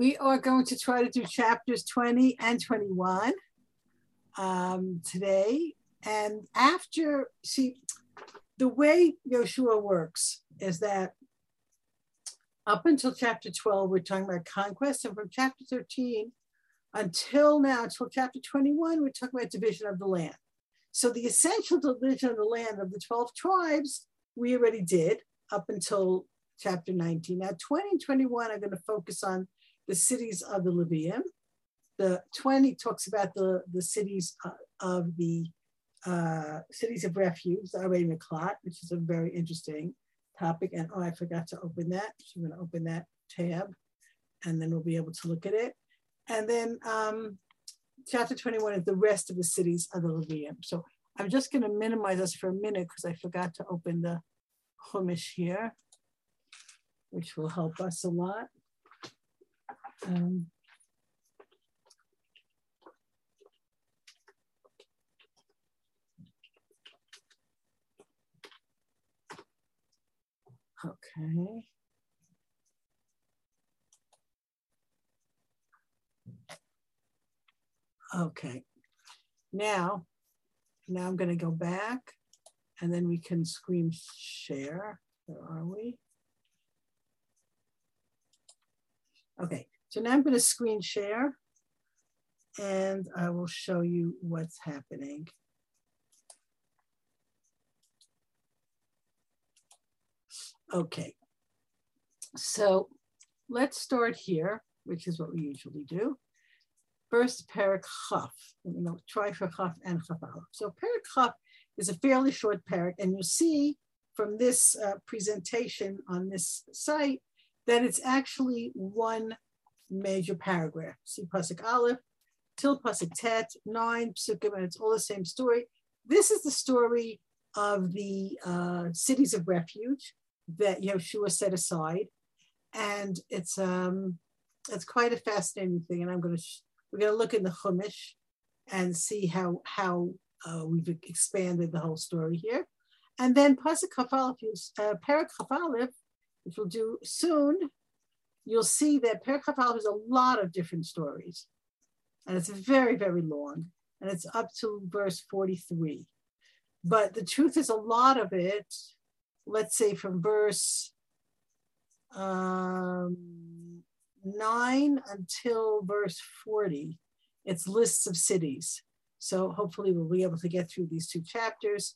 we are going to try to do chapters 20 and 21 um, today. And after, see, the way Yoshua works is that up until chapter 12, we're talking about conquest. And from chapter 13 until now, until chapter 21, we're talking about division of the land. So the essential division of the land of the 12 tribes, we already did up until chapter 19. Now 20 and 21 are going to focus on the cities of the Levium. The 20 talks about the, the cities uh, of the uh, cities of refuge, the Arei Miklat, which is a very interesting topic. And oh, I forgot to open that. So I'm going to open that tab and then we'll be able to look at it. And then um, chapter 21 is the rest of the cities of the Levium. So I'm just going to minimize this for a minute because I forgot to open the Chumash here, which will help us a lot. Um, okay. Okay. Now, now I'm going to go back and then we can screen share. Where are we? Okay, so now I'm going to screen share and I will show you what's happening. Okay, so let's start here, which is what we usually do. First, Perik Chaf, you know, try for Chaf and Chaf So Perik Chaf is a fairly short parak, and you'll see from this uh, presentation on this site that it's actually one major paragraph. See Pasuk Aleph, till Pasuk Tet, nine Psukim, and it's all the same story. This is the story of the uh, cities of refuge that Yeshua set aside. And it's um, it's quite a fascinating thing. And I'm going to, we're going to look in the Chumash and see how, how uh, we've expanded the whole story here. And then Pasuk Chafalif, uh, Perak Chafalif, which we'll do soon, you'll see that Perak Chafalif has a lot of different stories. And it's very, very long. And it's up to verse 43. But the truth is, a lot of it, let's say from verse um, 9 until verse 40, it's lists of cities. So hopefully we'll be able to get through these two chapters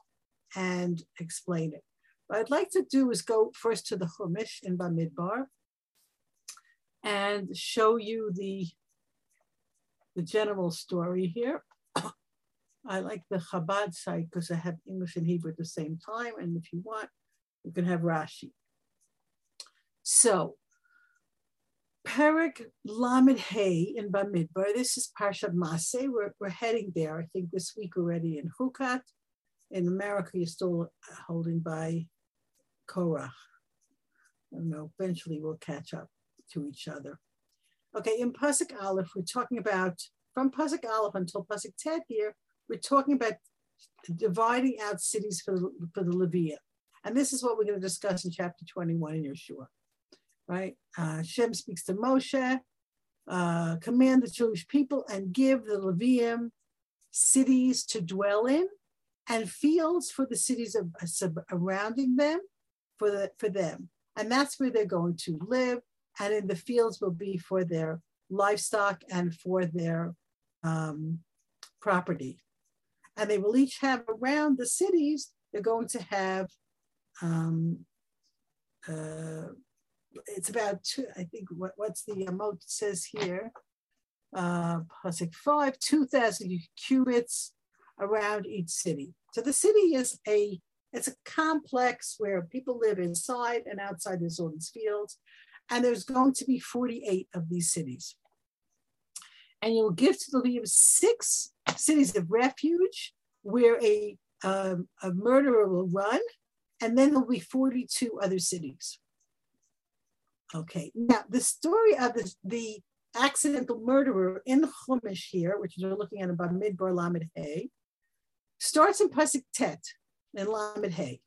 and explain it. What I'd like to do is go first to the Chumash in Bamidbar and show you the, the general story here. I like the Chabad site because I have English and Hebrew at the same time. And if you want, you can have Rashi. So Perik Lamed Hay in Bamidbar. This is Parshat Maseh. We're, we're heading there, I think, this week already in Hukat. In America, you're still holding by Korach. I don't know, eventually we'll catch up to each other. Okay, in Pasuk Aleph, we're talking about, from Pasuk Aleph until Pasuk Tet here, we're talking about dividing out cities for the, for the Levium. And this is what we're going to discuss in chapter 21 in Yeshua right? Uh, Shem speaks to Moshe, uh, command the Jewish people and give the Levium cities to dwell in and fields for the cities of, uh, surrounding them for, the, for them. And that's where they're going to live. And in the fields will be for their livestock and for their um, property. And they will each have around the cities, they're going to have um, uh, it's about two, I think what, what's the amount says here, uh, Pasuk 5, 2,000 cubits around each city. So the city is a, it's a complex where people live inside and outside the all these fields. And there's going to be 48 of these cities. And you'll give to the Levium six cities of refuge where a, um, a murderer will run. And then there'll be 42 other cities. Okay, now the story of the, the accidental murderer in Chumash here, which we're looking at about Midbar Lamed Hay, starts in Pasuk Tet in Lamed Hay.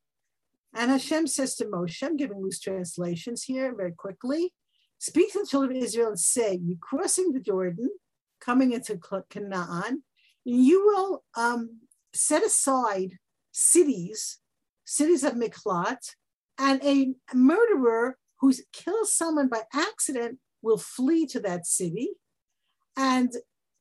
And Hashem says to Moshe, I'm giving loose translations here very quickly. speak to the children of Israel and say, You're crossing the Jordan, coming into Canaan, you will um, set aside cities, cities of Miklat, and a murderer who kills someone by accident will flee to that city. And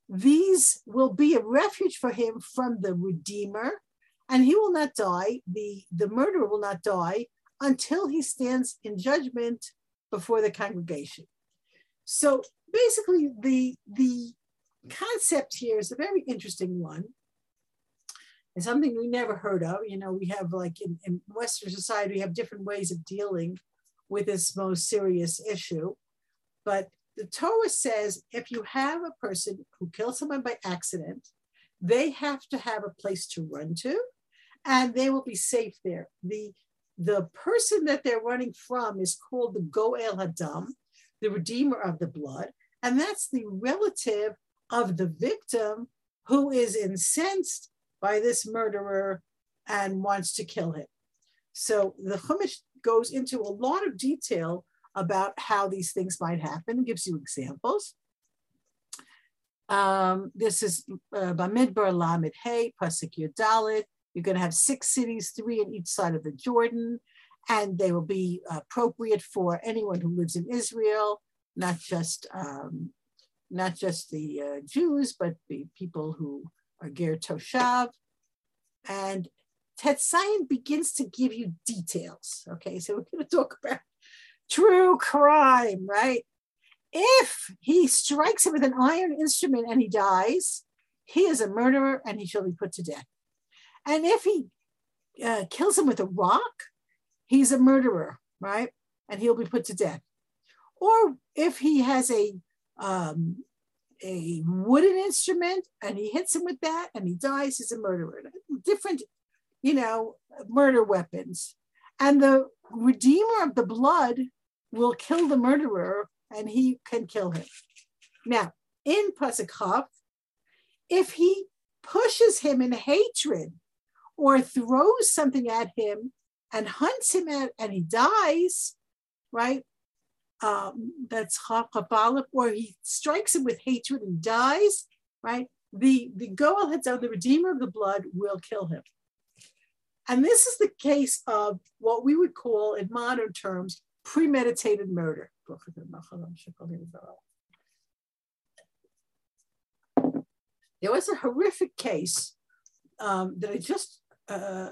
these will be a refuge for him from the Redeemer, and he will not die, the, the murderer will not die until he stands in judgment before the congregation. So basically, the, the concept here is a very interesting one and something we never heard of. You know, we have like in, in Western society, we have different ways of dealing with this most serious issue. But the Torah says if you have a person who kills someone by accident, they have to have a place to run to and they will be safe there. The, the person that they're running from is called the Goel Hadam, the redeemer of the blood. And that's the relative of the victim who is incensed by this murderer and wants to kill him. So the Chumash goes into a lot of detail about how these things might happen, gives you examples. Um, this is uh, Bamidbar Lamed Hey, Pasuk Yudalit. You're going to have six cities, three on each side of the Jordan, and they will be appropriate for anyone who lives in Israel, not just um, not just the uh, Jews, but the people who are Ger Toshav. And Tetzayin begins to give you details. Okay, so we're going to talk about true crime, right? If he strikes him with an iron instrument and he dies, he is a murderer and he shall be put to death. And if he uh, kills him with a rock, he's a murderer, right? And he'll be put to death. Or if he has a um, a wooden instrument and he hits him with that and he dies, he's a murderer. Different, you know, murder weapons. And the redeemer of the blood will kill the murderer and he can kill him. Now, in Pasuk if he pushes him in hatred or throws something at him and hunts him at and he dies, right? um, that's Chaf Aleph, or he strikes him with hatred and dies, right? The, the Goel Hadam, the Redeemer of the blood, will kill him. And this is the case of what we would call, in modern terms, premeditated murder. There was a horrific case um, that I just, uh,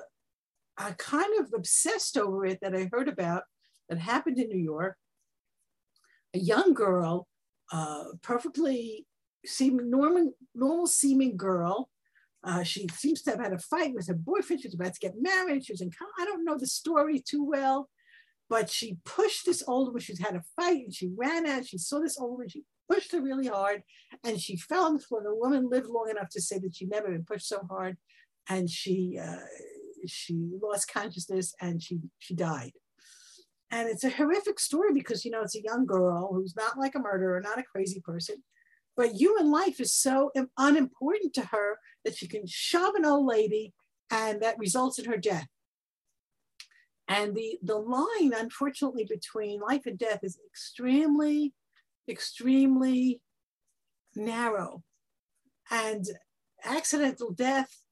I kind of obsessed over it that I heard about that happened in New York a young girl, uh, perfectly seeming normal, normal seeming girl. Uh, she seems to have had a fight with her boyfriend. She was about to get married. She was in, I don't know the story too well, but she pushed this older woman. She's had a fight and she ran out. She saw this older woman. She pushed her really hard and she fell on the floor. The woman lived long enough to say that she'd never been pushed so hard. And she, uh, she lost consciousness and she, she died. And it's a horrific story because, you know, it's a young girl who's not like a murderer, not a crazy person, but human life is so unimportant to her that she can shove an old lady and that results in her death. And the, the line, unfortunately, between life and death is extremely, extremely narrow. And accidental death,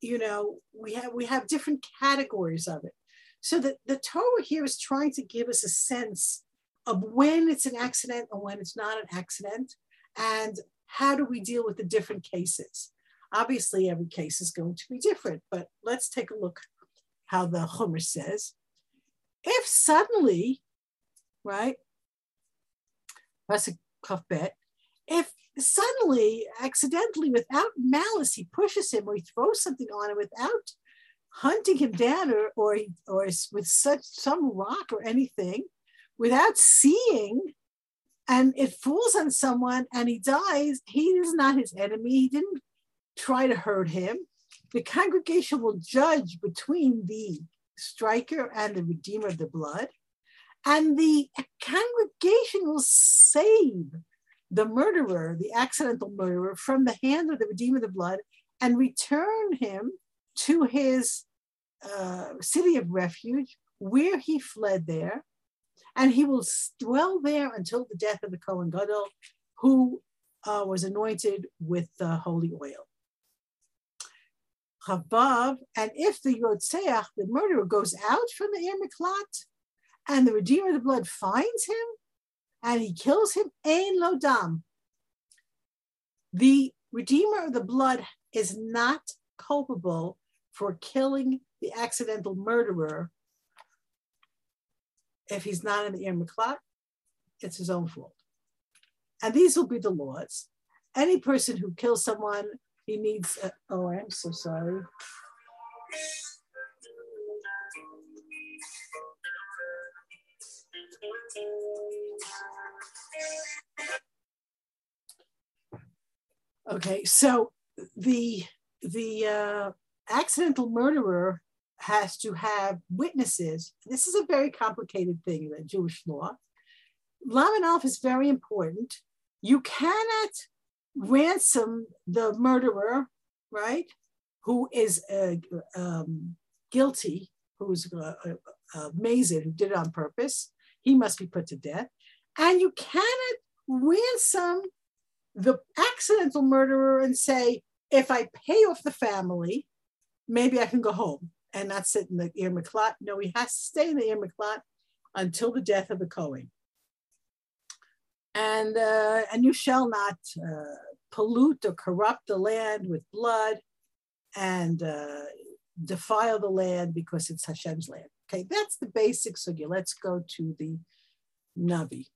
you know, we have we have different categories of it. So the, the Torah here is trying to give us a sense of when it's an accident and when it's not an accident, and how do we deal with the different cases. Obviously, every case is going to be different, but let's take a look how the Chumash says. If suddenly, right, if suddenly, accidentally, without malice, he pushes him or he throws something on him without hunting him down or, or, or with such some rock or anything without seeing and it falls on someone and he dies, he is not his enemy. He didn't try to hurt him. The congregation will judge between the striker and the redeemer of the blood. And the congregation will save the murderer, the accidental murderer, from the hand of the redeemer of the blood and return him to his uh, city of refuge where he fled there. and he will dwell there until the death of the Kohen Gadol, who uh, was anointed with the holy oil. Chaf Vav, and if the Rotzeach, the murderer, goes out from the Ir Miklat, and the Redeemer of the blood finds him, and he kills him, Ein Lodam. The Redeemer of the blood is not culpable for killing the accidental murderer if he's not in the Ir Miklat, it's his own fault. And these will be the laws. Any person who kills someone, he needs, a, oh, I'm so sorry. Okay, so the the uh, accidental murderer has to have witnesses. This is a very complicated thing in Jewish law. Aleph is very important. You cannot ransom the murderer, right, who is uh, um, guilty, who's uh, uh, uh, who did it on purpose. He must be put to death. And you cannot ransom the accidental murderer and say, if I pay off the family, maybe I can go home and not sit in the Ir Miklat. No, he has to stay in the Ir Miklat until the death of the Kohen. And, uh, and you shall not uh, pollute or corrupt the land with blood and uh, defile the land because it's Hashem's land. Okay, that's the basics of you. Let's go to the Navi.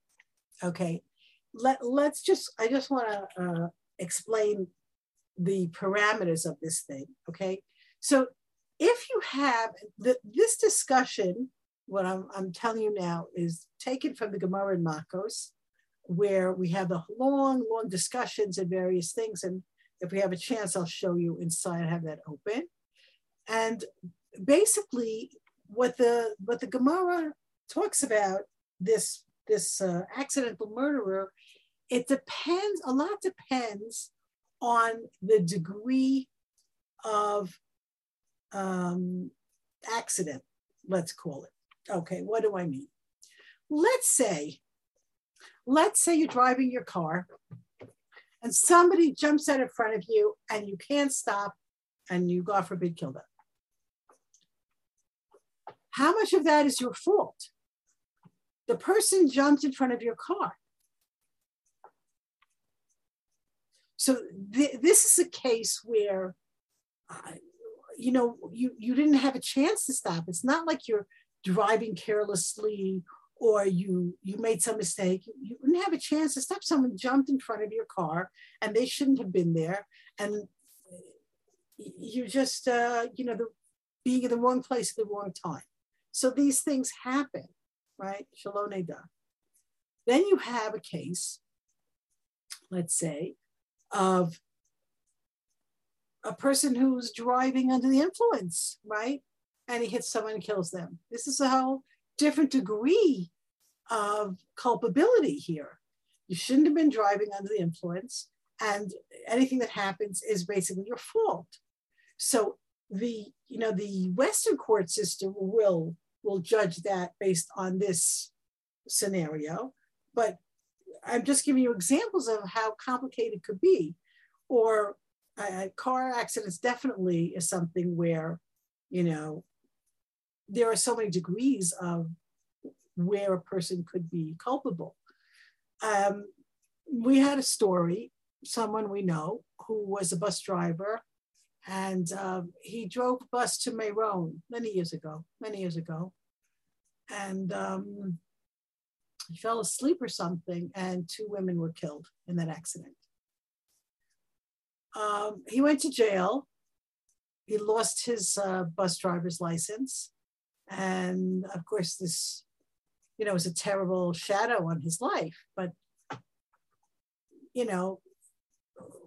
Okay, Let, let's just, I just want to uh, explain the parameters of this thing. Okay, so if you have the, this discussion, what I'm, I'm telling you now is taken from the Gemara in Makos, where we have the long, long discussions and various things. And if we have a chance, I'll show you inside. I have that open. And basically, what the what the Gemara talks about this this uh, accidental murderer, it depends. A lot depends on the degree of um, accident, let's call it. Okay, what do I mean? Let's say, let's say you're driving your car and somebody jumps out in front of you and you can't stop and you, God forbid, kill them. How much of that is your fault? The person jumped in front of your car. So th- this is a case where uh, you know, you, you didn't have a chance to stop. It's not like you're driving carelessly or you you made some mistake. You didn't have a chance to stop. Someone jumped in front of your car and they shouldn't have been there. And you just, uh, you know, the, being in the wrong place at the wrong time. So these things happen, right? Shalom Then you have a case, let's say, of a person who's driving under the influence, right? And he hits someone and kills them. This is a whole different degree of culpability here. You shouldn't have been driving under the influence, and anything that happens is basically your fault. So the you know the Western court system will will judge that based on this scenario, but I'm just giving you examples of how complicated it could be. Or uh, car accidents definitely is something where, you know, there are so many degrees of where a person could be culpable. Um, we had a story, someone we know who was a bus driver, and um, he drove a bus to Meron many years ago, many years ago. And um, he fell asleep or something, and two women were killed in that accident. Um, he went to jail. He lost his uh, bus driver's license. And of course, this, you know, was a terrible shadow on his life. But, you know,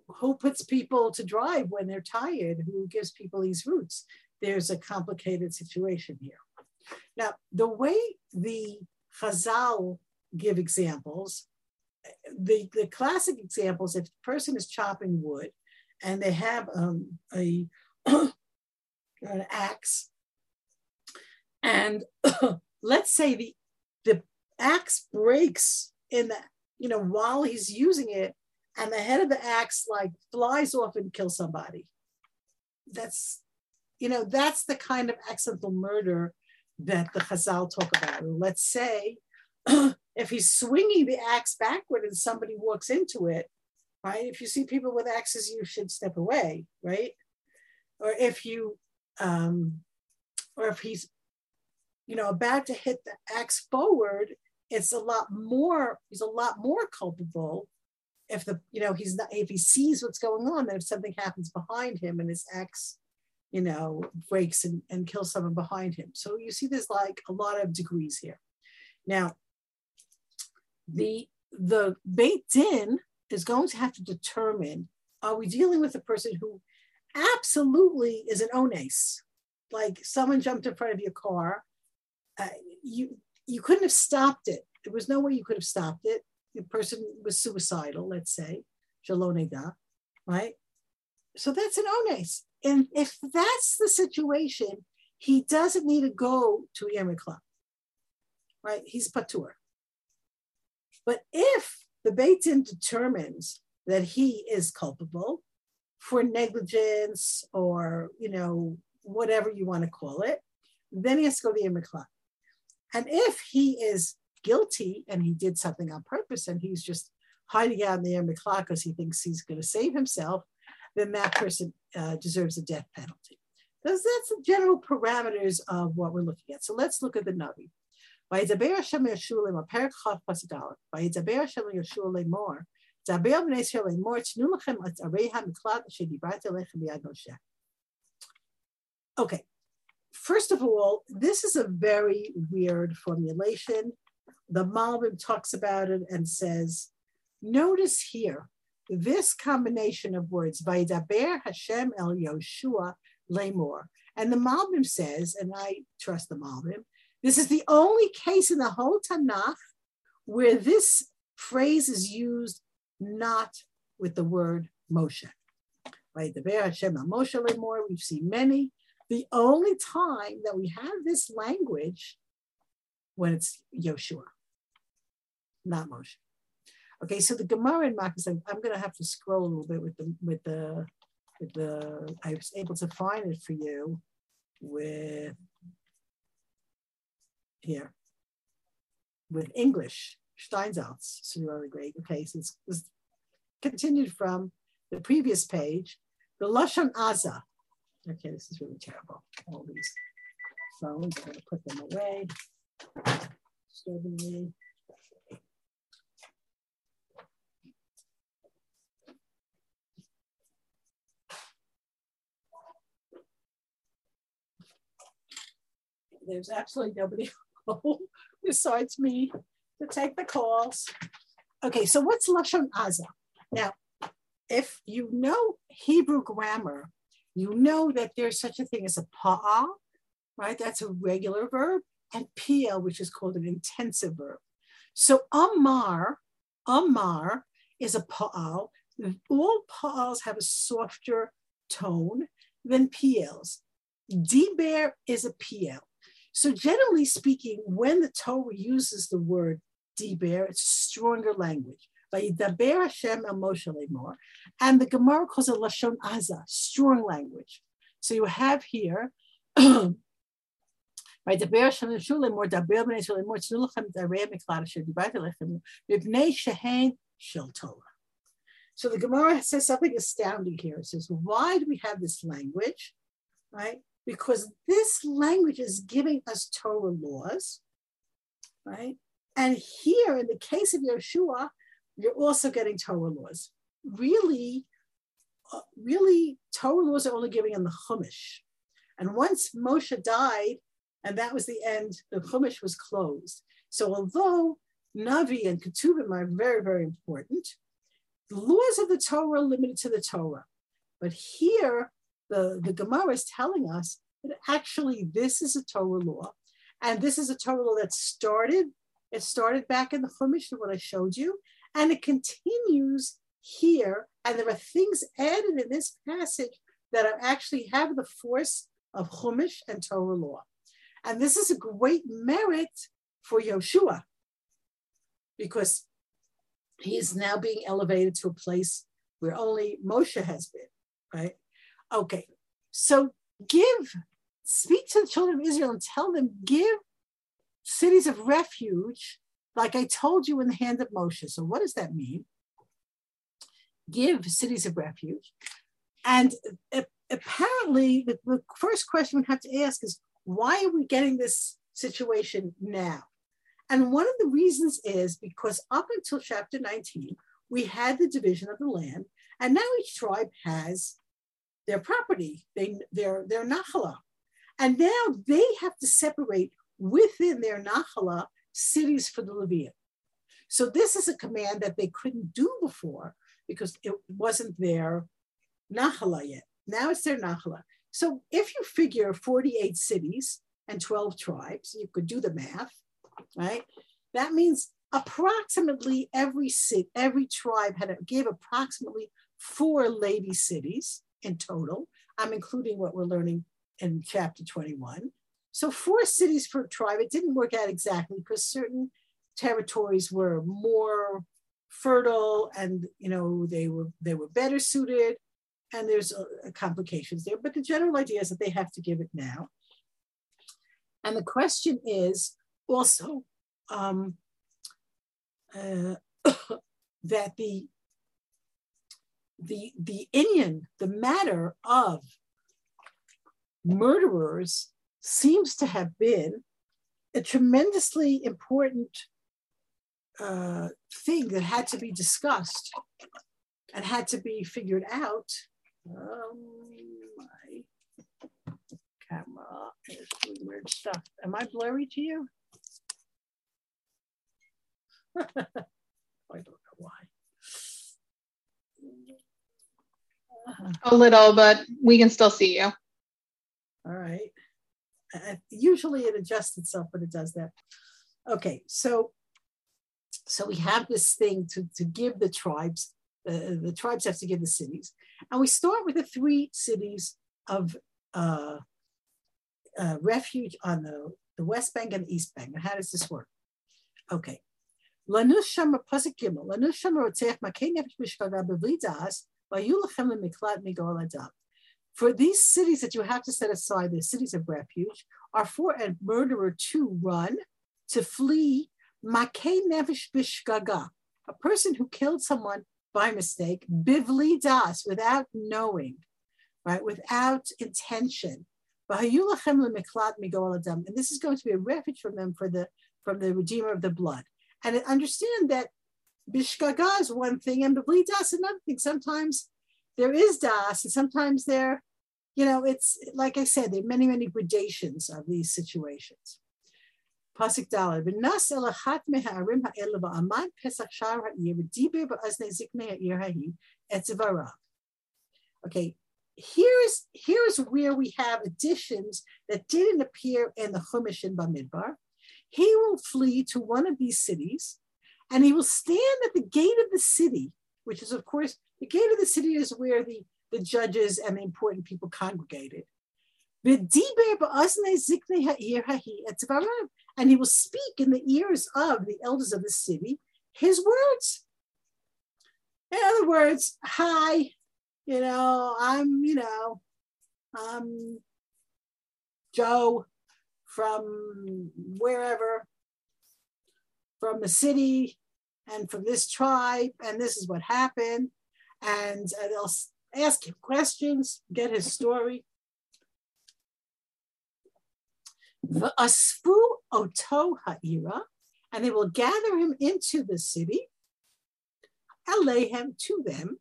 who puts people to drive when they're tired? Who gives people these routes? There's a complicated situation here. Now, the way the Chazal give examples, the, the classic examples, if the person is chopping wood and they have um, a an axe. And let's say the the axe breaks in the, you know, while he's using it, and the head of the axe like flies off and kills somebody. That's, you know, that's the kind of accidental murder that the Chazal talk about. Let's say if he's swinging the axe backward and somebody walks into it, right? If you see people with axes, you should step away, right? Or if you, um, or if he's, you know, about to hit the axe forward, it's a lot more. He's a lot more culpable if the, you know, he's not. If he sees what's going on, then if something happens behind him and his ex, you know, breaks and, and kills someone behind him. So you see, there's like a lot of degrees here. Now, the the Beit Din is going to have to determine are we dealing with a person who absolutely is an ones, like someone jumped in front of your car, uh, you you couldn't have stopped it. There was no way you could have stopped it. The person was suicidal, let's say, shalonega, right? So that's an ones. And if that's the situation, he doesn't need to go to Yom right? He's patur. But if the Beit Din determines that he is culpable for negligence or, you know, whatever you want to call it, then he has to go to the Ir Miklat. And if he is guilty and he did something on purpose and he's just hiding out in the Ir Miklat because he thinks he's going to save himself, then that person uh, deserves a death penalty. Those that's the general parameters of what we're looking at. So let's look at the Navi. Okay, first of all, this is a very weird formulation. The Malbim talks about it and says, notice here, this combination of words, Vaidaber Hashem El Yoshua Lemor. And the Malbim says, and I trust the Malbim, this is the only case in the whole Tanakh where this phrase is used not with the word Moshe. The Hashem Moshe Lemor, we've seen many. The only time that we have this language when it's Yoshua, not Moshe. Okay, so the Gemara in Makos, I'm, going to have to scroll a little bit with the with the with the. I was able to find it for you with here with English, Steinsaltz, so you're really great. Okay, so it's, it's continued from the previous page, the Lashon Aza. Okay, this is really terrible. All these phones, I'm gonna put them away. Disturbing There's absolutely nobody besides me to take the calls. Okay, so what's Lashon Aza? Now, if you know Hebrew grammar, you know that there's such a thing as a pa'al, right? That's a regular verb, and piel, which is called an intensive verb. So amar, amar is a pa'al. All pa'als have a softer tone than piels. Diber is a piel. So generally speaking, when the Torah uses the word diber, it's stronger language. Vayidaber Hashem el Moshe lemor, and the Gemara calls it lashon aza, strong language. So you have here. So the Gemara says something astounding here. It says, why do we have this language? Right? Because this language is giving us Torah laws, right? And here, in the case of Yeshua, you're also getting Torah laws. Really, uh, really, Torah laws are only giving in the Chumash. And once Moshe died, and that was the end, the Chumash was closed. So although Navi and Ketuvim are very, very important, the laws of the Torah are limited to the Torah. But here, the, the Gemara is telling us that actually this is a Torah law. And this is a Torah law that started, it started back in the Chumash, what I showed you, and it continues here. And there are things added in this passage that are actually have the force of Chumash and Torah law. And this is a great merit for Yoshua, because he is now being elevated to a place where only Moshe has been, right? Okay, so give, speak to the children of Israel and tell them, give cities of refuge, like I told you in the hand of Moshe. So, what does that mean? Give cities of refuge. And apparently, the, the first question we have to ask is why are we getting this situation now? And one of the reasons is because up until chapter 19, we had the division of the land, and now each tribe has their property, they, their, their nachala. And now they have to separate within their nachala cities for the Levium. So this is a command that they couldn't do before because it wasn't their nachala yet. Now it's their nachala. So if you figure 48 cities and 12 tribes, you could do the math right? That means approximately every city, every tribe had to gave approximately four lady cities in total. I'm including what we're learning in chapter 21. So four cities per tribe. It didn't work out exactly because certain territories were more fertile and you know they were they were better suited and there's uh, complications there but the general idea is that they have to give it now and the question is also um, uh, that the the the inyan, the matter of murderers seems to have been a tremendously important uh, thing that had to be discussed and had to be figured out. Um, my camera is doing weird stuff. Am I blurry to you? I don't know why. Uh-huh. A little, but we can still see you. All right. Uh, usually it adjusts itself but it does that. Okay, so so we have this thing to, to give the tribes, uh, the tribes have to give the cities. And we start with the three cities of uh, uh, refuge on the, the West Bank and the East Bank. And how does this work? Okay. Lanusham Pasikimel, Bevlidas, for these cities that you have to set aside, the cities of refuge, are for a murderer to run, to flee, makay nevish bishgaga, a person who killed someone by mistake, bivli das, without knowing, right, without intention. And this is going to be a refuge from them for the from the redeemer of the blood. And understand that bishgaga is one thing and b'bli das another thing. Sometimes there is das, and sometimes there, you know, it's like I said, there are many, many gradations of these situations. Pasuk Dalad, v'nas elachat me'ha'arim ha'el ba'amad pesach shar ha'ir v'diber ba'azne zikne ha'ir ha'i etzivarav. Okay, here's here's where we have additions that didn't appear in the Chumash in Bamidbar he will flee to one of these cities and he will stand at the gate of the city, which is, of course, the gate of the city is where the, the judges and the important people congregated. And he will speak in the ears of the elders of the city his words. In other words, hi, you know, I'm, you know, I'm Joe from wherever, from the city and from this tribe, and this is what happened. And uh, they'll ask him questions, get his story. Asfu oto ha'ira, and they will gather him into the city, alehem to them,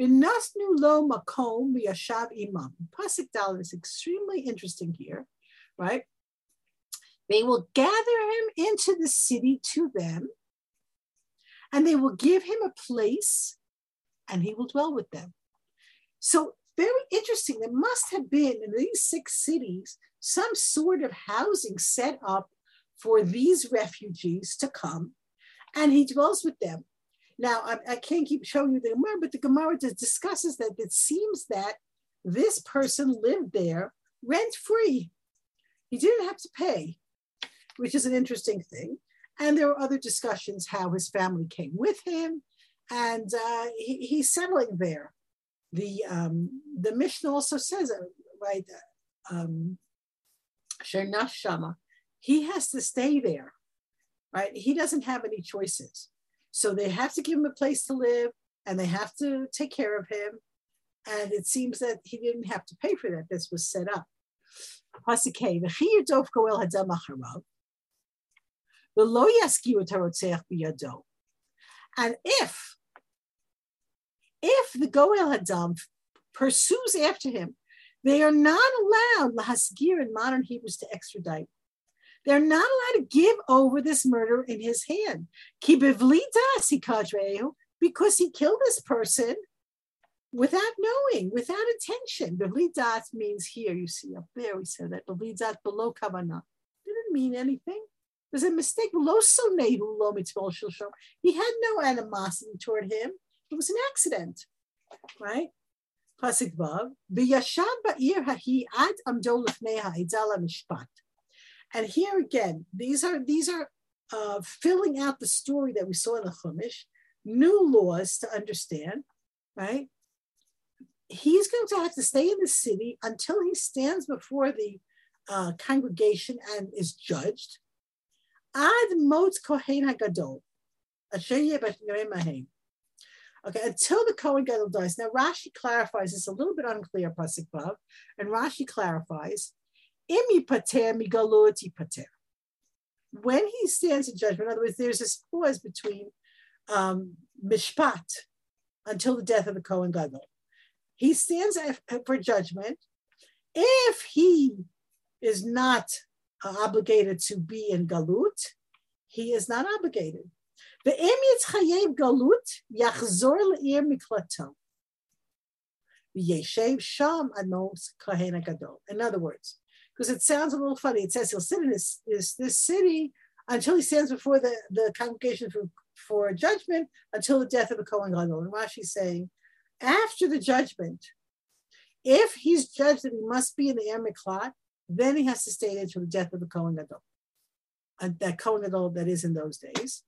Binasnu lo makom imam. Pasuk Dal is extremely interesting here, right? They will gather him into the city to them, and they will give him a place, and he will dwell with them. So, very interesting. There must have been in these six cities some sort of housing set up for these refugees to come, and he dwells with them. Now, I, I can't keep showing you the Gemara, but the Gemara discusses that it seems that this person lived there rent free. He didn't have to pay which is an interesting thing. And there were other discussions how his family came with him, and uh, he, he's settling there. The um, the Mishnah also says, uh, right, um, Shama, he has to stay there, right? He doesn't have any choices. So they have to give him a place to live and they have to take care of him. And it seems that he didn't have to pay for that. This was set up. And if if the Goel Hadam pursues after him, they are not allowed, lahasgir in modern Hebrews, to extradite. They're not allowed to give over this murder in his hand. Because he killed this person without knowing, without intention. Bevlidat means here, you see up there, we said that bevlidat below kavana. Didn't mean anything. Was a mistake. He had no animosity toward him. It was an accident, right? Pasuk Vav, V'yashav ba'ir hahi ad amdo lefnei ha'idala mishpat. And here again, these are these are uh, filling out the story that we saw in the Chumash, new laws to understand, right? He's going to have to stay in the city until he stands before the uh, congregation and is judged. Ad mot kohen hagadol, Okay, until the Kohen Gadol dies. Now Rashi clarifies this a little bit unclear, Pasuk Vav, and Rashi clarifies, Imi pater migaloti pater. When he stands in judgment, in other words, there's this pause between um, mishpat until the death of the Kohen Gadol. He stands for judgment. If he is not obligated to be in galut, he is not obligated. ואם יתחייב גלות, יחזור לעיר מקלטו. וישב שם עמוס כהן הגדול. In other words, because it sounds a little funny, it says he'll sit in this, this, this city until he stands before the, the congregation for, for judgment until the death of the Kohen Gadol. And Rashi's saying, after the judgment, if he's judged that he must be in the Er Miklat, then he has to stay there until the death of the Kohen Gadol. And that Kohen Gadol that is in those days.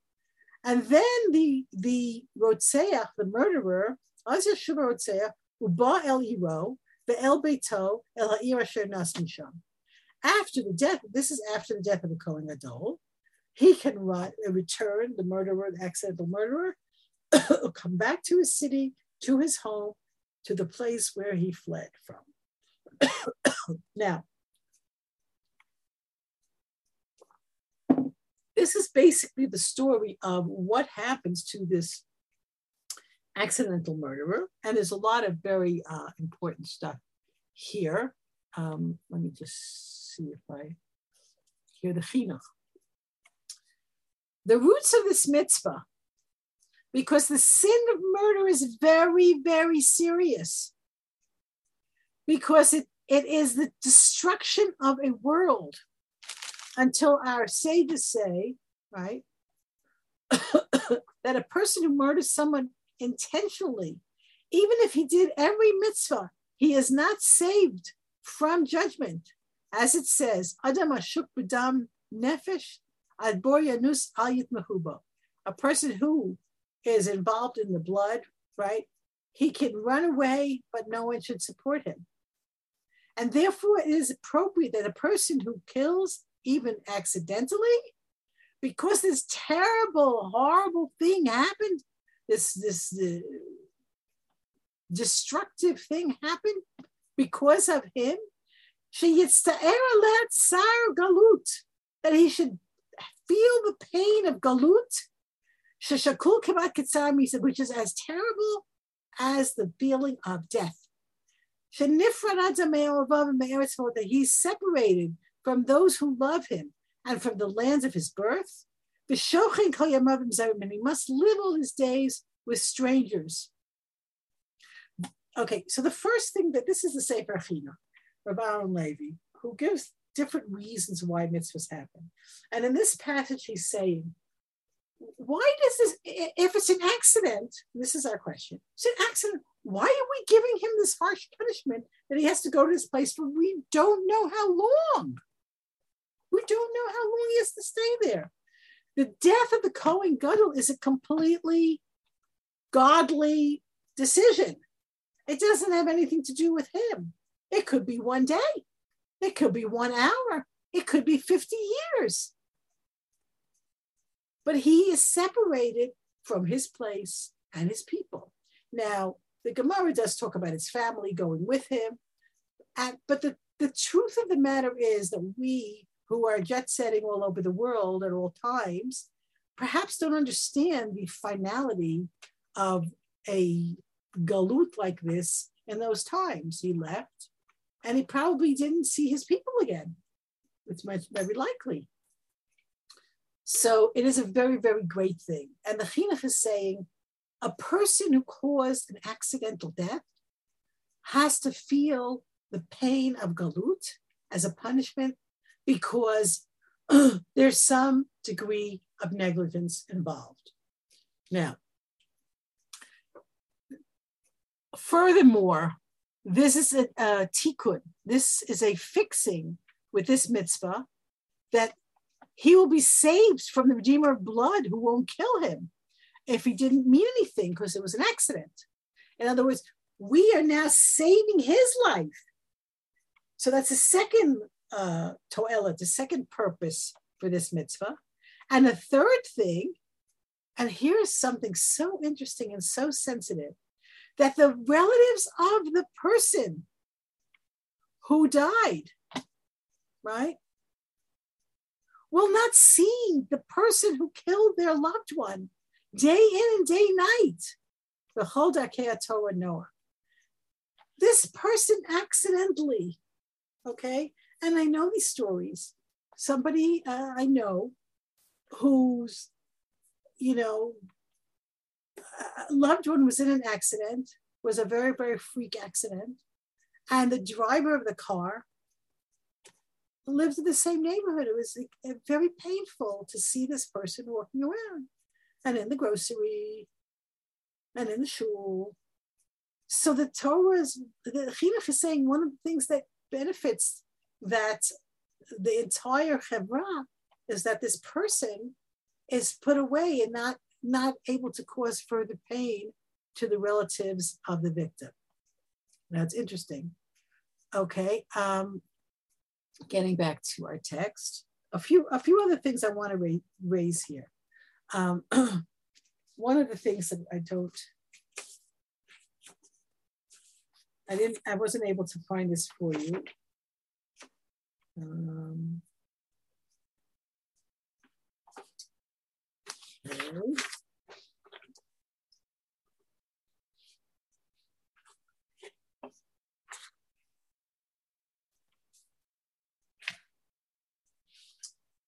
And then the the Rotseach, the murderer, Azir Shuba Rotseach, Uba El Iro, the El Beito, El Ha'ir Asher. After the death, this is after the death of the Kohen Gadol, he can run, return, the murderer, the accidental murderer, come back to his city, to his home, to the place where he fled from. now, this is basically the story of what happens to this accidental murderer. And there's a lot of very uh, important stuff here. Um, let me just see if I hear the chinuch. The roots of this mitzvah, because the sin of murder is very, very serious, because it, it is the destruction of a world until our sages say, right, that a person who murders someone intentionally, even if he did every mitzvah, he is not saved from judgment. As it says, Adam Ashuk B'dam Nefesh Adbor Yanus Al Mahuba. A person who is involved in the blood, right? He can run away, but no one should support him. And therefore, it is appropriate that a person who kills even accidentally, because this terrible, horrible thing happened, this this uh, destructive thing happened because of him. She gets to Erelat Sar Galut, that he should feel the pain of galut, which is as terrible as the feeling of death. That he's separated from those who love him and from the lands of his birth. And he must live all his days with strangers. Okay, so the first thing that this is the Sefer Chinuch, Rav Aaron Levy, who gives different reasons why mitzvahs happen. And in this passage, he's saying, why does this, if it's an accident, this is our question, it's an accident, why are we giving him this harsh punishment that he has to go to this place for we don't know how long? We don't know how long he has to stay there. The death of the Cohen Gadol is a completely godly decision. It doesn't have anything to do with him. It could be one day, it could be one hour, it could be 50 years. But he is separated from his place and his people. Now, the Gemara does talk about his family going with him. And, but the, the truth of the matter is that we who are jet setting all over the world at all times perhaps don't understand the finality of a galut like this in those times. He left and he probably didn't see his people again. It's much very likely. So it is a very, very great thing. And the chinuch is saying a person who caused an accidental death has to feel the pain of galut as a punishment because uh, there's some degree of negligence involved. Now, furthermore, this is a, a tikkun. This is a fixing with this mitzvah that he will be saved from the Redeemer of blood who won't kill him if he didn't mean anything because it was an accident. In other words, we are now saving his life. So that's the second uh, toela, the second purpose for this mitzvah. And the third thing, and here's something so interesting and so sensitive, that the relatives of the person who died, right, will not see the person who killed their loved one day in and day night. The whole Torah Noah. This person accidentally, okay, and I know these stories. Somebody uh, I know who's, you know, loved one was in an accident, was a very, very freak accident. And the driver of the car lived in the same neighborhood. It was very painful to see this person walking around and in the grocery and in the shul. So the Torah is, the Chinuch is saying one of the things that benefits that the entire Chevra is that this person is put away and not, not able to cause further pain to the relatives of the victim. That's interesting. Okay, um, getting back to our text, a few a few other things I want to ra- raise here. Um, one of the things that I don't, I didn't, I wasn't able to find this for you. Um,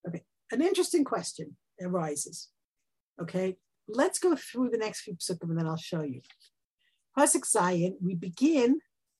okay. An interesting question arises. Okay, let's go through the next few psukim and then I'll show you. Pasuk Zayin, we begin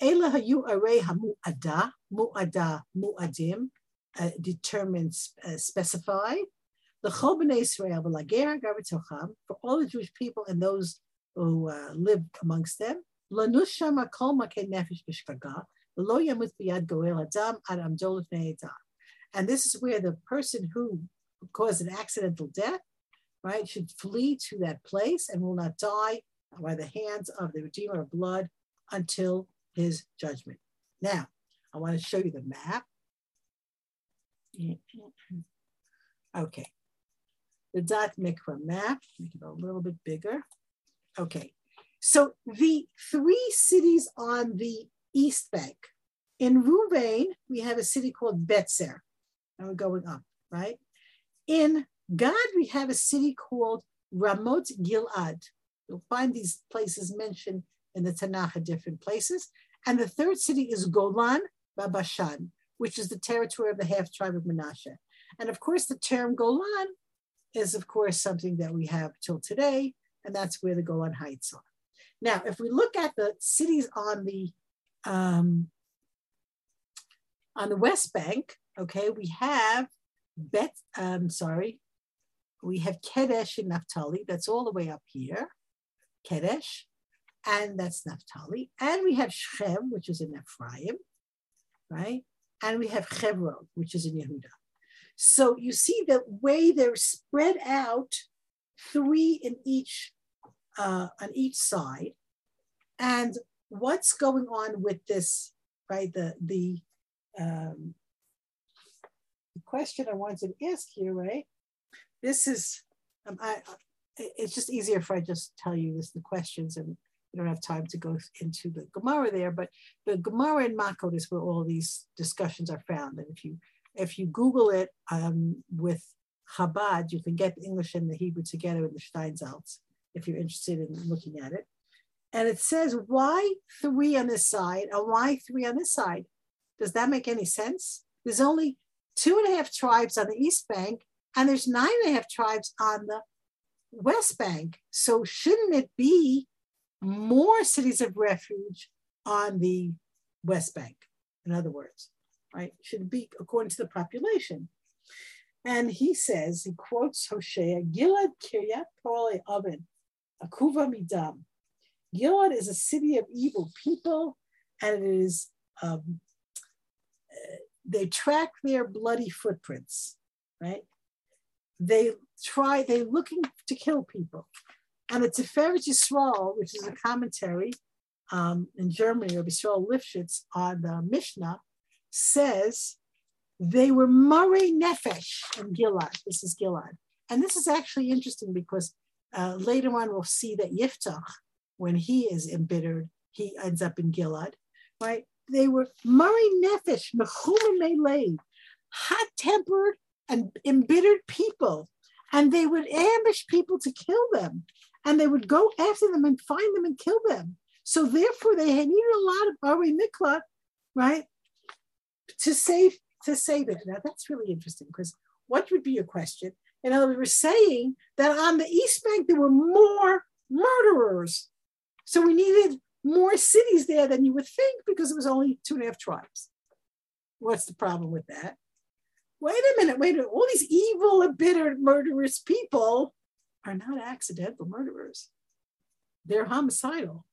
Ela hayu arei hamu'ada, mu'ada, mu'adim, uh, determines, uh, specify. L'chol b'nei Israel v'lager ha'gar for all the Jewish people and those who uh, lived amongst them. L'nush sham ha'kol makei nefesh b'shkaga, lo yamut b'yad goel adam ad amdol l'fnei. And this is where the person who caused an accidental death, right, should flee to that place and will not die by the hands of the Redeemer of blood until his judgment. Now, I want to show you the map. Okay. The Da'at Mikra map, make it a little bit bigger. Okay. So the three cities on the east bank. In Ruvain, we have a city called Betzer, and we're going up, right? In Gad, we have a city called Ramot Gilad. You'll find these places mentioned in the Tanakh at different places. And the third city is Golan Babashan, which is the territory of the half tribe of Menashe. And of course, the term Golan is, of course, something that we have till today and that's where the Golan Heights are. Now, if we look at the cities on the um, on the West Bank, okay, we have Bet, um, sorry, we have Kedesh in Naphtali. That's all the way up here, Kedesh, and that's Naphtali. And we have Shechem, which is in Ephraim, right? And we have Hebron, which is in Yehuda. So you see the way they're spread out, three in each uh, on each side, and what's going on with this, right? The the um, the question I wanted to ask here, right? This is um, I, it's just easier if I just tell you this the questions and we don't have time to go into the Gemara there, but the Gemara in Makot is where all these discussions are found. And if you if you Google it um, with Chabad, you can get the English and the Hebrew together in the Steinsaltz if you're interested in looking at it. And it says, why three on this side and why three on this side? Does that make any sense? There's only two and a half tribes on the East Bank, and there's nine and a half tribes on the West Bank. So shouldn't it be more cities of refuge on the West Bank? In other words, right? Should be according to the population. And he says, he quotes Hosea, Gilad Kiryat Pole Oven, Akuva Midam. Gilad is a city of evil people, and it is, um, uh, they track their bloody footprints, right? They try, they're looking to kill people. And a Tiferet Yisrael, which is a commentary um, in Germany, of Yisrael Lifshitz on the Mishnah, says they were Marei Nefesh in Gilad. This is Gilad. And this is actually interesting because uh, later on we'll see that Yiftach, when he is embittered, he ends up in Gilad, right? They were Marei Nefesh, Mechumim hot-tempered and embittered people. And they would ambush people to kill them. And they would go after them and find them and kill them. So therefore, they had needed a lot of Bari Mikla, right? to save to save it. Now that's really interesting because what would be your question? In other words, we're saying that on the East Bank there were more murderers. So we needed more cities there than you would think because it was only two and a half tribes. What's the problem with that? Wait a minute, wait a minute. All these evil, embittered, murderous people are not accidental murderers. They're homicidal,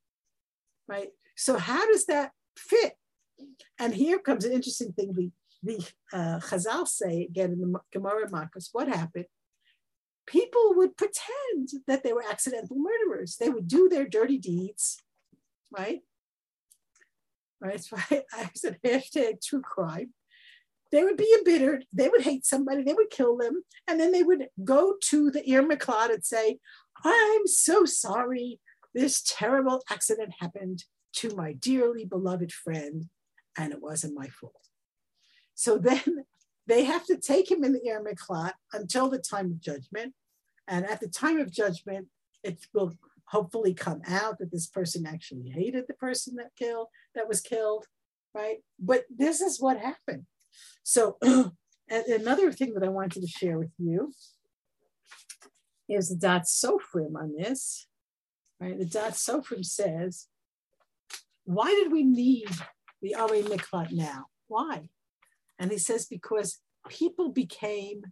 right? So how does that fit and here comes an interesting thing. The, the uh, Chazal say again in the Gemara Makos, what happened? People would pretend that they were accidental murderers. They would do their dirty deeds, right? Right, right. I said hashtag true crime. They would be embittered. They would hate somebody. They would kill them, and then they would go to the Ir Miklat and say, "I'm so sorry. This terrible accident happened to my dearly beloved friend and it wasn't my fault. So then they have to take him in the Ir Miklat until the time of judgment. And at the time of judgment, it will hopefully come out that this person actually hated the person that killed that was killed, right? But this is what happened. So another thing that I wanted to share with you is the Da'at Sofrim on this, right? The Da'at Sofrim says, why did we need the Ir Miklat now. Why? And he says, because people became,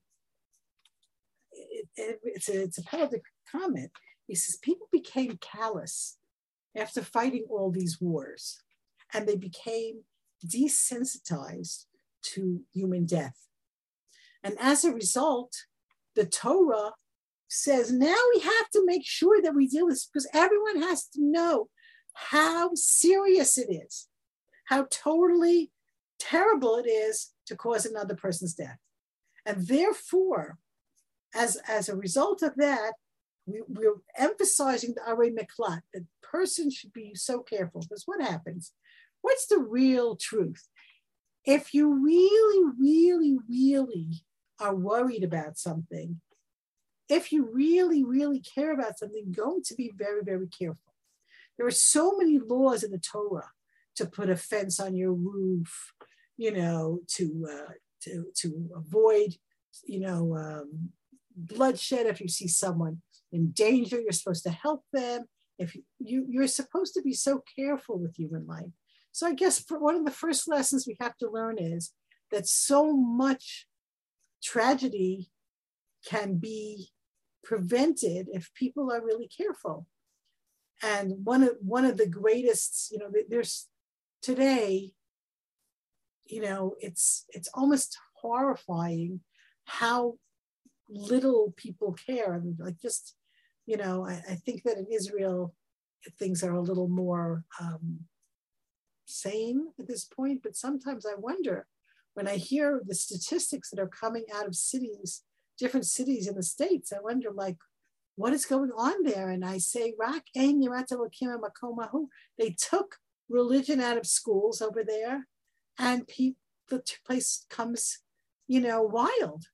it, it, it's, a, it's a public comment. He says, people became callous after fighting all these wars, and they became desensitized to human death. And as a result, the Torah says now we have to make sure that we deal with this because everyone has to know how serious it is how totally terrible it is to cause another person's death. And therefore, as, as a result of that, we, we're emphasizing the Ir Miklat, that person should be so careful. Because what happens? What's the real truth? If you really, really, really are worried about something, if you really, really care about something, going to be very, very careful. There are so many laws in the Torah to put a fence on your roof, you know, to uh, to to avoid, you know, um, bloodshed if you see someone in danger, you're supposed to help them. If you, you're supposed to be so careful with human life. So I guess one of the first lessons we have to learn is that so much tragedy can be prevented if people are really careful. And one of one of the greatest, you know, there's today, you know, it's it's almost horrifying how little people care. I mean, like just, you know, I, I think that in Israel, things are a little more um, sane at this point. But sometimes I wonder when I hear the statistics that are coming out of cities, different cities in the States, I wonder like, what is going on there? And I say, Rak They took religion out of schools over there, and pe- the place comes, you know, wild.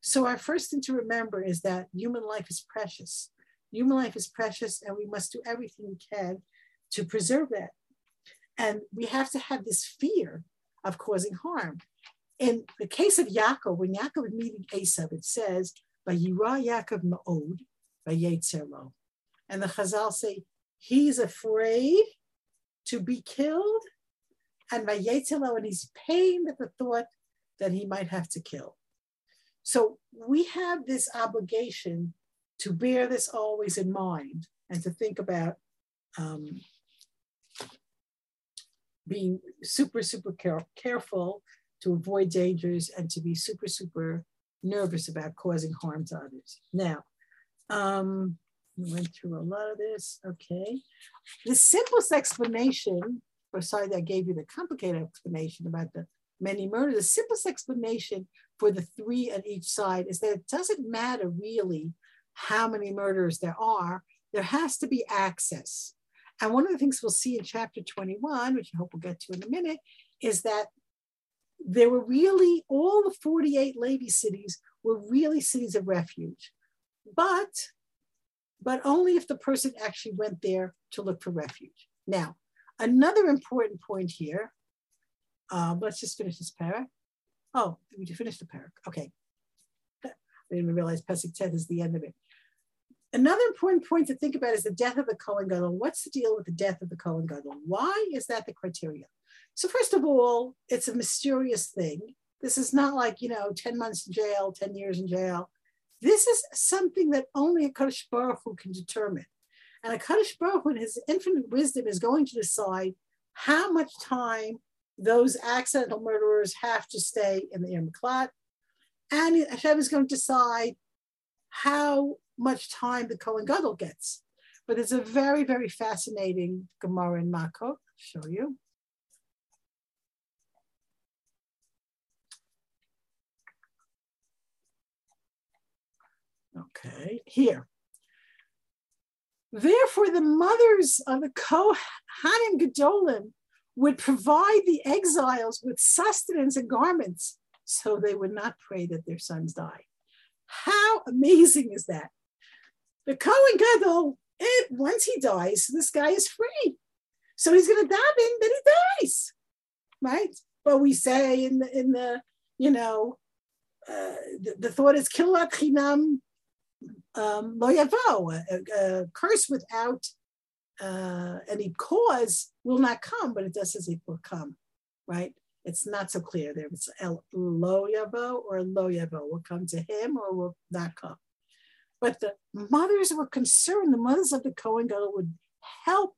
So our first thing to remember is that human life is precious. Human life is precious, and we must do everything we can to preserve it. And we have to have this fear of causing harm. In the case of Yaakov, when Yaakov is meeting Esav, it says, Vayira Yaakov Ma'od, Vayetzerlo. And the Chazal say, he's afraid to be killed, and Vayetzerlo, and he's pained at the thought that he might have to kill. So we have this obligation to bear this always in mind and to think about um, being super, super care- careful to avoid dangers and to be super, super nervous about causing harm to others. Now, um, we went through a lot of this. Okay. The simplest explanation, besides I gave you the complicated explanation about the many murders, the simplest explanation for the three on each side is that it doesn't matter really how many murders there are, there has to be access. And one of the things we'll see in chapter 21, which I hope we'll get to in a minute, is that there were really all the 48 Levi cities were really cities of refuge, but but only if the person actually went there to look for refuge. Now, another important point here. Um, let's just finish this paragraph. Oh, we finished the parak. Okay. I didn't realize Pesach 10 is the end of it. Another important point to think about is the death of the Cohen Gadol. What's the deal with the death of the Cohen Gadol? Why is that the criteria? So first of all, it's a mysterious thing. This is not like, you know, 10 months in jail, 10 years in jail. This is something that only a Kadosh Baruch Hu can determine. And a Kadosh Baruch Hu in his infinite wisdom is going to decide how much time those accidental murderers have to stay in the Ir Miklat. And Hashem is going to decide how much time the Kohen Gadol gets. But it's a very, very fascinating Gemara in Makot. I'll show you. Okay, here. Therefore, the mothers of the Kohanim Gedolim would provide the exiles with sustenance and garments so they would not pray that their sons die. How amazing is that? The Kohen Gadol, it, once he dies, this guy is free. So he's going to daven, then he dies, right? But we say in the, in the you know, uh, the, the, thought is kilat chinam um, lo yavo, a, curse without uh, any cause will not come, but it does says it will come, right? It's not so clear there. It's el, lo yavo or lo yavo will come to him or will not come. But the mothers were concerned. The mothers of the Kohen Gadol would help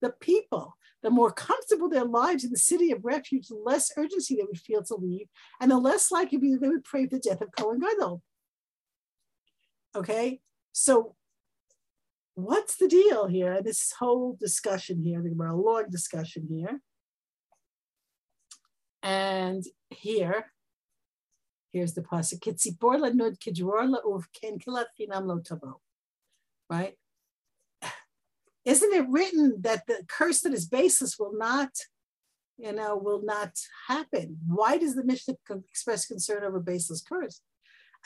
the people. The more comfortable their lives in the city of refuge, the less urgency they would feel to leave, and the less likely they would pray for the death of Kohen Gadol. Okay, so what's the deal here? This whole discussion here, we're a long discussion here. And here, here's the pasuk. Right? Isn't it written that the curse that is baseless will not, you know, will not happen? Why does the Mishnah express concern over baseless curse?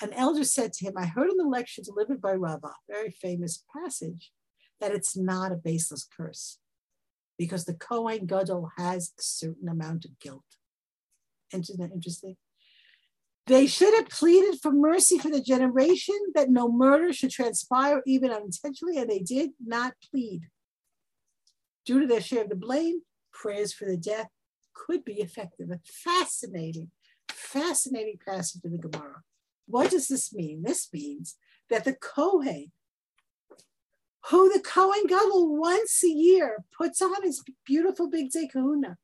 An elder said to him, I heard in the lecture delivered by Rava, very famous passage, that it's not a baseless curse because the Kohen Gadol has a certain amount of guilt. Isn't that interesting? They should have pleaded for mercy for the generation that no murder should transpire even unintentionally, and they did not plead. Due to their share of the blame, prayers for the death could be effective. A fascinating, fascinating passage in the Gemara. What does this mean? This means that the Kohen, who the Kohen Gadol once a year puts on his beautiful bigdei kehuna,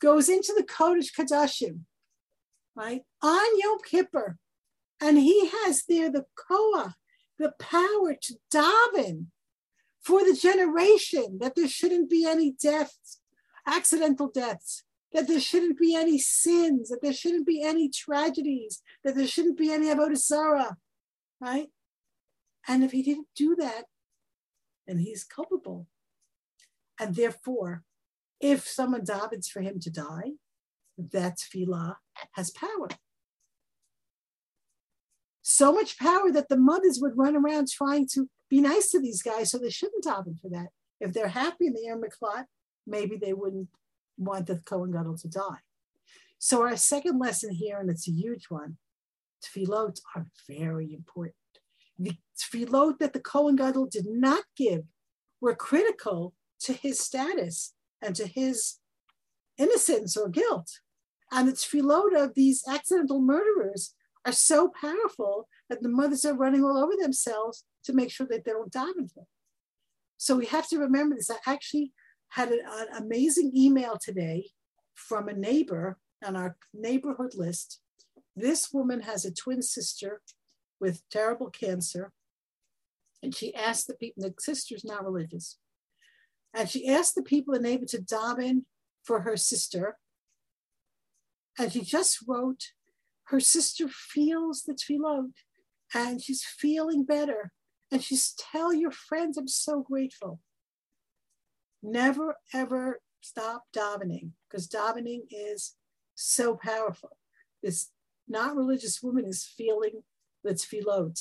goes into the Kodesh Kadashim, right, on Yom Kippur, and he has there the koah, the power to daven for the generation that there shouldn't be any deaths, accidental deaths, that there shouldn't be any sins, that there shouldn't be any tragedies, that there shouldn't be any avodah right? And if he didn't do that, then he's culpable. And therefore, if someone davens for him to die, that tefillah has power. So much power that the mothers would run around trying to be nice to these guys so they shouldn't daven for that. If they're happy in the Ir Miklat, maybe they wouldn't want the Kohen Gadol to die. So our second lesson here, and it's a huge one, tefillot are very important. The tefillot that the Kohen Gadol did not give were critical to his status and to his innocence or guilt. And it's tefillot these accidental murderers are so powerful that the mothers are running all over themselves to make sure that they don't them. So we have to remember this. I actually had an, an amazing email today from a neighbor on our neighborhood list. This woman has a twin sister with terrible cancer. And she asked the people, the sister's not religious. And she asked the people in the neighborhood to daven for her sister. And she just wrote, her sister feels the tefillot and she's feeling better. And she's tell your friends, I'm so grateful never ever stop davening because davening is so powerful. This not religious woman is feeling the tefillot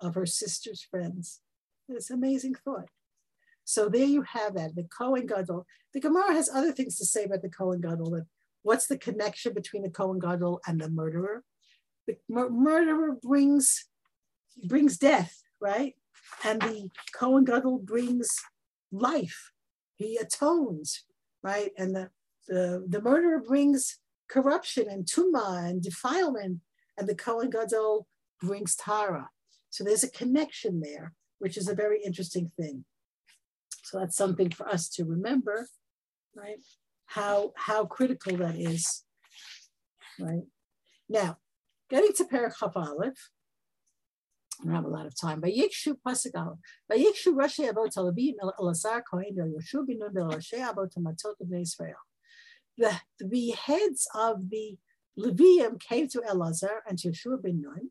of her sister's friends. It's an amazing thought. So there you have that, the Cohen Gadol. The Gemara has other things to say about the Cohen Gadol, That what's the connection between the Cohen Gadol and the murderer? The mur- murderer brings brings death, right? And the Cohen Gadol brings life he atones, right? And the, the, the murderer brings corruption and tuma and defilement, and the Cohen Gadol brings tara. So there's a connection there, which is a very interesting thing. So that's something for us to remember, right? How how critical that is, right? Now, getting to Perek Aleph, I don't have a lot of time. Vayikshu pasuk Vayikshu Rashi Avot Talavim Elazar Kohen Yoshu Binun Rashi Avot Matot of Israel. The the heads of the Levium came to Elazar and Yeshua bin Nun,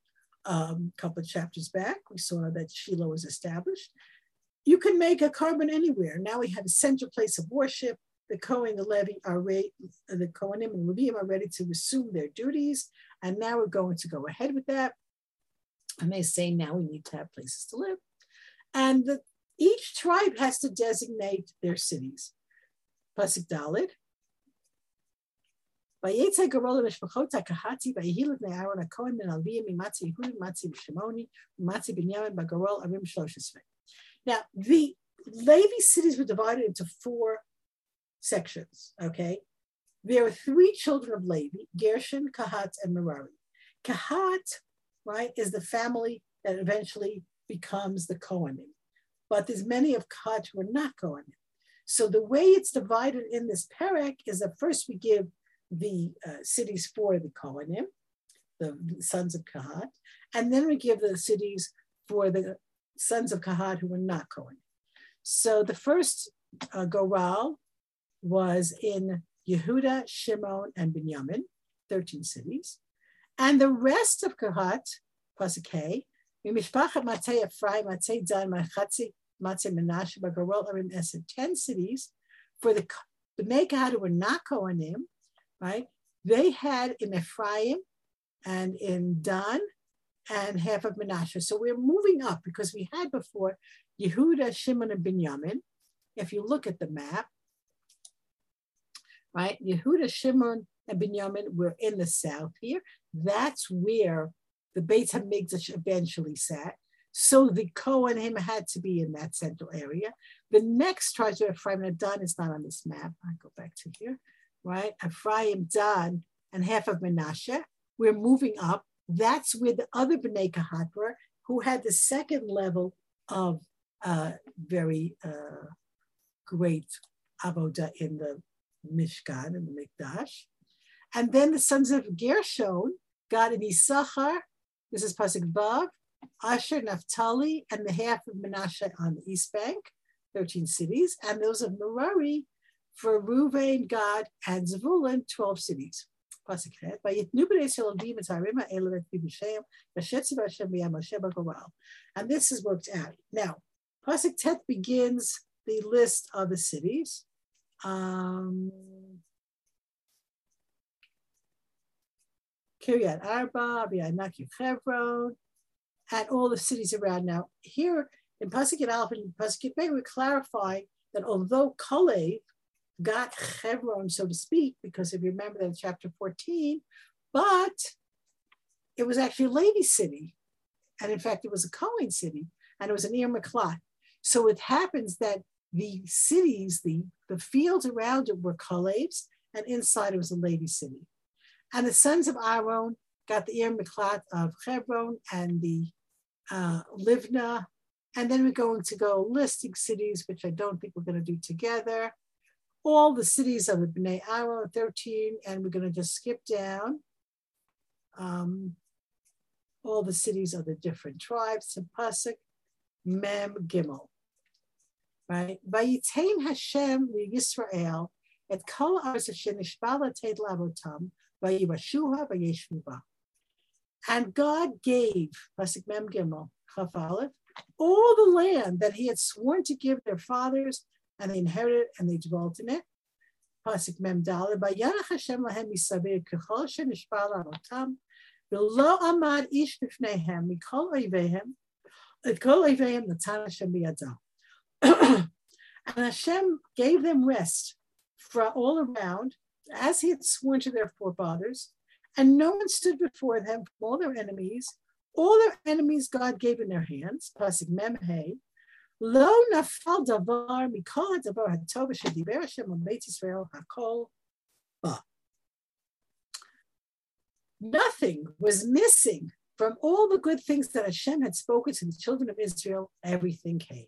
um, a couple of chapters back. We saw that Shiloh was established. You can make a korban anywhere. Now we have a central place of worship. The Kohen, the Levi are ready, the Kohanim and Levium are ready to resume their duties. And now we're going to go ahead with that. And they say now we need to have places to live. And the each tribe has to designate their cities. Pasuk Dalet. Vayetze Garola Mishpachota Kahati Vayihilat Ne'aron HaKohen Min Alviyah Mimatzi Yehudim Matzi Shimoni Matzi Binyamin Bagarol Arim Shloshisve. Now, the Levi cities were divided into four sections, okay? There are three children of Levi, Gershon, Kahat, and Merari. Kahat, right, is the family that eventually becomes the Kohanim but there's many of Kahat who are not Kohanim. So the way it's divided in this parak is that first we give the uh, cities for the Kohanim, the sons of Kahat, and then we give the cities for the sons of Kahat who were not Kohanim. So the first uh, Goral was in Yehuda, Shimon, and Binyamin, 13 cities. And the rest of Kahat, plus a K, Mimishpachat Matei Ephraim, Matei Dan, Machatzi, Matei Menashe, Bagarol Arim Esed, 10 cities for the the Mekahad were not Kohanim, right? They had in Ephraim and in Dan and half of Menashe. So we're moving up because we had before Yehuda, Shimon, and Binyamin. If you look at the map, right, Yehuda, Shimon, and Binyamin were in the south here. That's where the Beit HaMikdash eventually sat. So the Kohanim had to be in that central area. The next tribe of Ephraim and Dan is not on this map. I go back to here, right? Ephraim, Dan, and half of Menashe. We're moving up. That's where the other Bnei Kahat were, who had the second level of uh, very uh, great avoda in the Mishkan, in the Mikdash. And then the sons of Gershon got in Issachar, this is Pasuk Vav, Asher, Naphtali, and the half of Menashe on the east bank, 13 cities, and those of Merari for Ruvain, Gad, and Zavulun, 12 cities. And this is worked out. Now, Pasuk Tet begins the list of the cities. Um, Kiryat Arba, Bi'anak Hebron, and all the cities around. Now, here in Pasuk Aleph and Pasuk Bey, we clarify that although Kalev got Hebron, so to speak, because if you remember that chapter 14, but it was actually a lady city. And in fact, it was a Cohen city, and it was an Ir Miklat. So it happens that the cities, the, the fields around it were Kalev's, and inside it was a lady city. And the sons of Aaron got the Ir Miklat of Hebron and the uh, Livna. And then we're going to go listing cities, which I don't think we're going to do together. All the cities of the Bnei Aaron, 13, and we're going to just skip down. Um, all the cities of the different tribes, Pasuk, Mem Gimel. Right? Vayitain Hashem Yisrael et kol lavotam vayivashuha vayeshuva. And God gave, Pasuk Mem Gimel, Chaf all the land that he had sworn to give their fathers, and they inherited and they dwelt in it. Pasuk Mem Dalet, Vayarach Hashem lahem misavir kechol shenishbal avotam, v'lo amad ish b'fneihem mikol oivehem, et kol oivehem natan Hashem biyadam. And Hashem gave them rest for all around, as he had sworn to their forefathers, and no one stood before them from all their enemies. All their enemies God gave in their hands. Pasuk Memhe. Nothing was missing from all the good things that Hashem had spoken to the children of Israel. Everything came.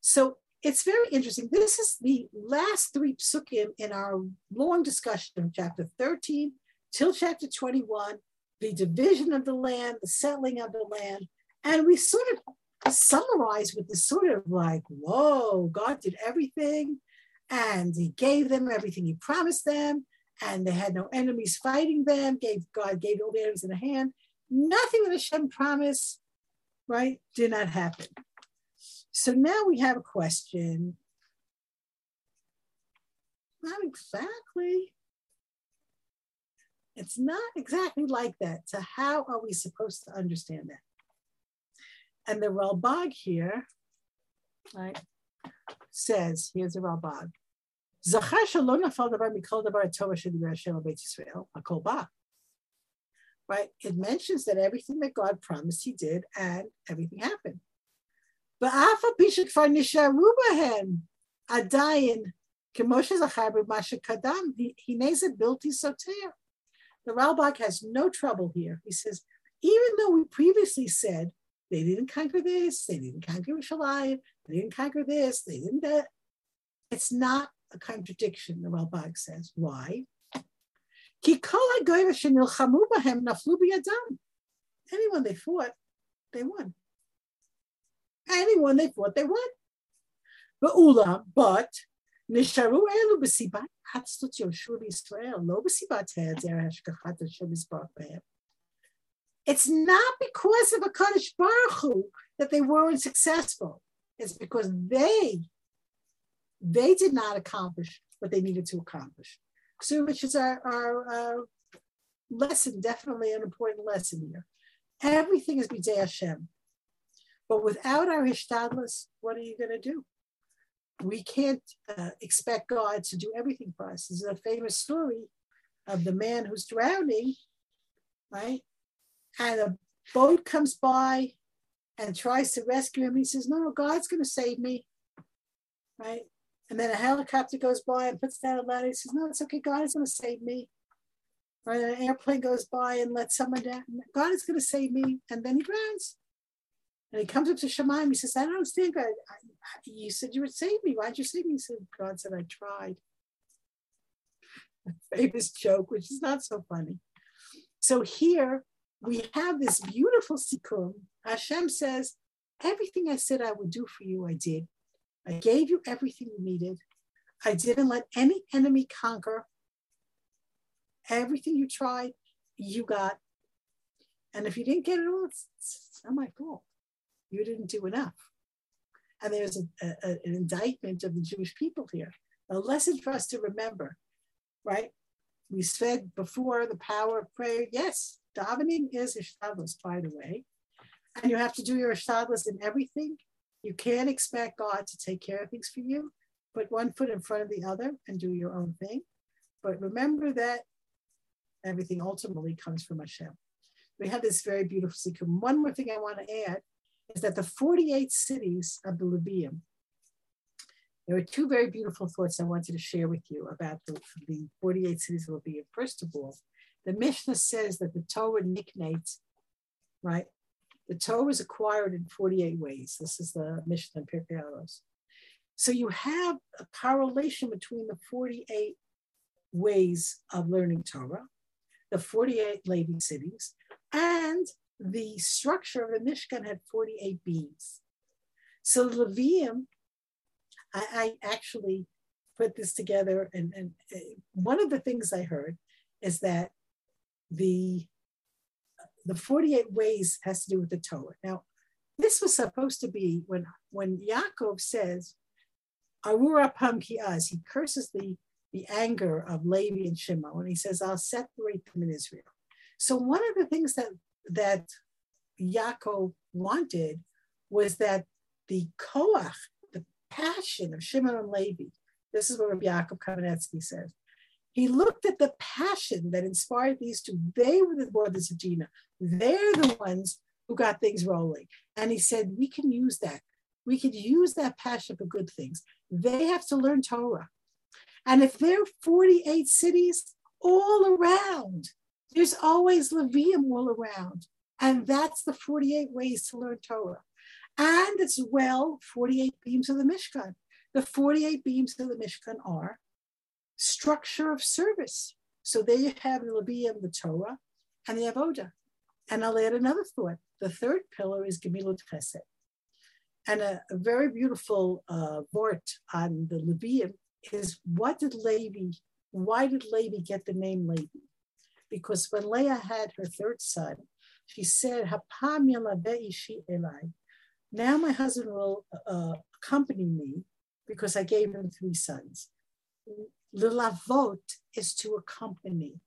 So it's very interesting. This is the last three psukim in our long discussion of chapter 13 till chapter 21, the division of the land, the settling of the land. And we sort of summarize with this sort of like, whoa, God did everything and he gave them everything he promised them and they had no enemies fighting them, gave God gave all the enemies in the hand. Nothing that Hashem promised, right, did not happen. So now we have a question. Not exactly. It's not exactly like that. So how are we supposed to understand that? And the Ralbag here, right, says, here's the Ralbag. Right, it mentions that everything that God promised, He did, and everything happened. But afa pishik far nishar rubahem adayin kemoshes achar b'masha kadam he nezet bilti soter. The Ralbag has no trouble here. He says, even though we previously said they didn't conquer this, they didn't conquer Shalim, they didn't conquer this, they didn't that, it's not a contradiction, the Ralbag says. Why? Anyone they fought, they won. Anyone they fought, they won. but נשארו אלו בסיבת עצלות יהושע בישראל, לא בסיבת היעדר השגחת השם יזבח בהם. it's not because of a Kadosh Baruch Hu that they weren't successful. It's because they they did not accomplish what they needed to accomplish. So, which is our, our, our lesson, definitely an important lesson here. Everything is B'dei Hashem. But without our Hishtadlis, what are you going to do? We can't uh, expect God to do everything for us. This is a famous story of the man who's drowning, right? And a boat comes by and tries to rescue him. He says, No, God's going to save me, right? And then a helicopter goes by and puts down a ladder. He says, No, it's okay. God is going to save me. Or an airplane goes by and lets someone down. God is going to save me. And then he drowns. And he comes up to Shemaim. He says, I don't understand, God. You said you would save me. Why'd you save me? He said, God said, I tried. A famous joke, which is not so funny. So here we have this beautiful sikkum. Hashem says, Everything I said I would do for you, I did. I gave you everything you needed. I didn't let any enemy conquer. Everything you tried, you got. And if you didn't get it all, it's, it's not my fault. You didn't do enough. And there's a, a, an indictment of the Jewish people here, a lesson for us to remember, right? We said before the power of prayer. Yes, davening is ishtadlus, by the way. And you have to do your ishtadlus in everything you can't expect God to take care of things for you. Put one foot in front of the other and do your own thing. But remember that everything ultimately comes from Hashem. We have this very beautiful secret. One more thing I want to add is that the 48 cities of the Levium, there are two very beautiful thoughts I wanted to share with you about the, the 48 cities of Levium. First of all, the Mishnah says that the Torah nikneis, right, the Torah is acquired in 48 ways. This is the Mishnah in Pirkei Avos. So you have a correlation between the 48 ways of learning Torah, the 48 Levi cities, and the structure of the Mishkan had 48 beams. So Levium, I, I actually put this together, and, and one of the things I heard is that the the 48 ways has to do with the Torah. Now, this was supposed to be when, when Yaakov says, Arura Pamkiaz, he curses the, the anger of Levi and Shimon and he says, I'll separate them in Israel. So one of the things that, that Yaakov wanted was that the koach, the passion of Shimon and Levi, this is what Rabbi Yaakov Kamenetsky says, he looked at the passion that inspired these two. They were the brothers of Dina. They're the ones who got things rolling. And he said, we can use that. We could use that passion for good things. They have to learn Torah. And if there are 48 cities all around, there's always Levium all around. And that's the 48 ways to learn Torah. And as well, 48 beams of the Mishkan. The 48 beams of the Mishkan are structure of service. So there you have the Levium, the Torah, and the Avoda. And I'll add another thought. The third pillar is Gemilut Chesed. And a, a very beautiful uh, vort on the Levium is what did Levi, why did Levi get the name Levi? Because when Leah had her third son, she said. Now my husband will uh, accompany me because I gave him three sons. Lilavot is to accompany.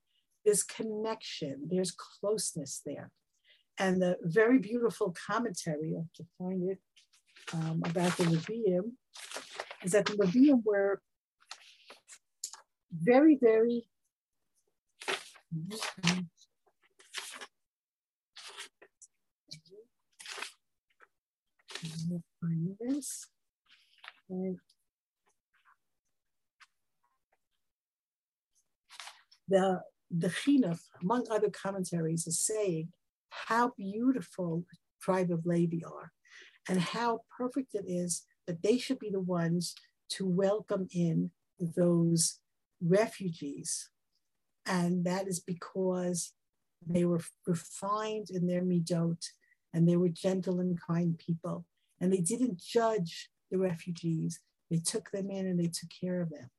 There's connection, there's closeness there. And the very beautiful commentary, I have to find it, um, about the Levium, is that the Levium were very, very find this. The the Chinuch, among other commentaries, is saying how beautiful the tribe of Levi are and how perfect it is that they should be the ones to welcome in those refugees. And that is because they were refined in their midot and they were gentle and kind people. And they didn't judge the refugees. They took them in and they took care of them.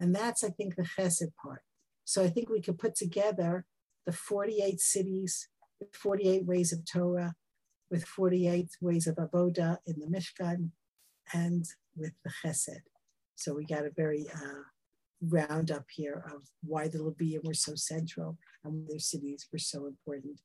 And that's, I think, the chesed part. So I think we could put together the 48 cities with 48 ways of Torah, with 48 ways of Avoda in the Mishkan, and with the Chesed. So we got a very uh, roundup here of why the Levium were so central and their cities were so important